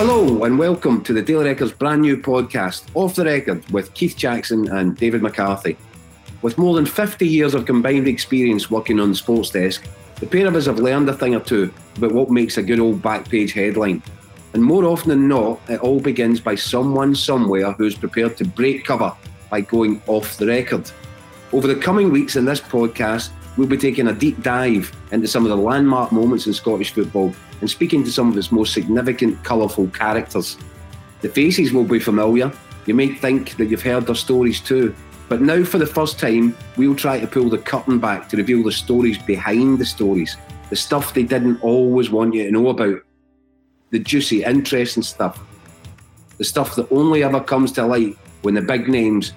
Hello and welcome to the Daily Record's brand new podcast, Off the Record, with Keith Jackson and David McCarthy. With more than 50 years of combined experience working on the sports desk, the pair of us have learned a thing or two about what makes a good old back page headline. And more often than not, it all begins by someone somewhere who's prepared to break cover by going off the record. Over the coming weeks in this podcast, we'll be taking a deep dive into some of the landmark moments in Scottish football and speaking to some of its most significant, colourful characters. The faces will be familiar. You may think that you've heard their stories too. But now, for the first time, we'll try to pull the curtain back to reveal the stories behind the stories, the stuff they didn't always want you to know about, the juicy, interesting stuff, the stuff that only ever comes to light when the big names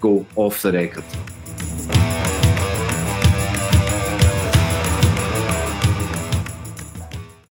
go off the record.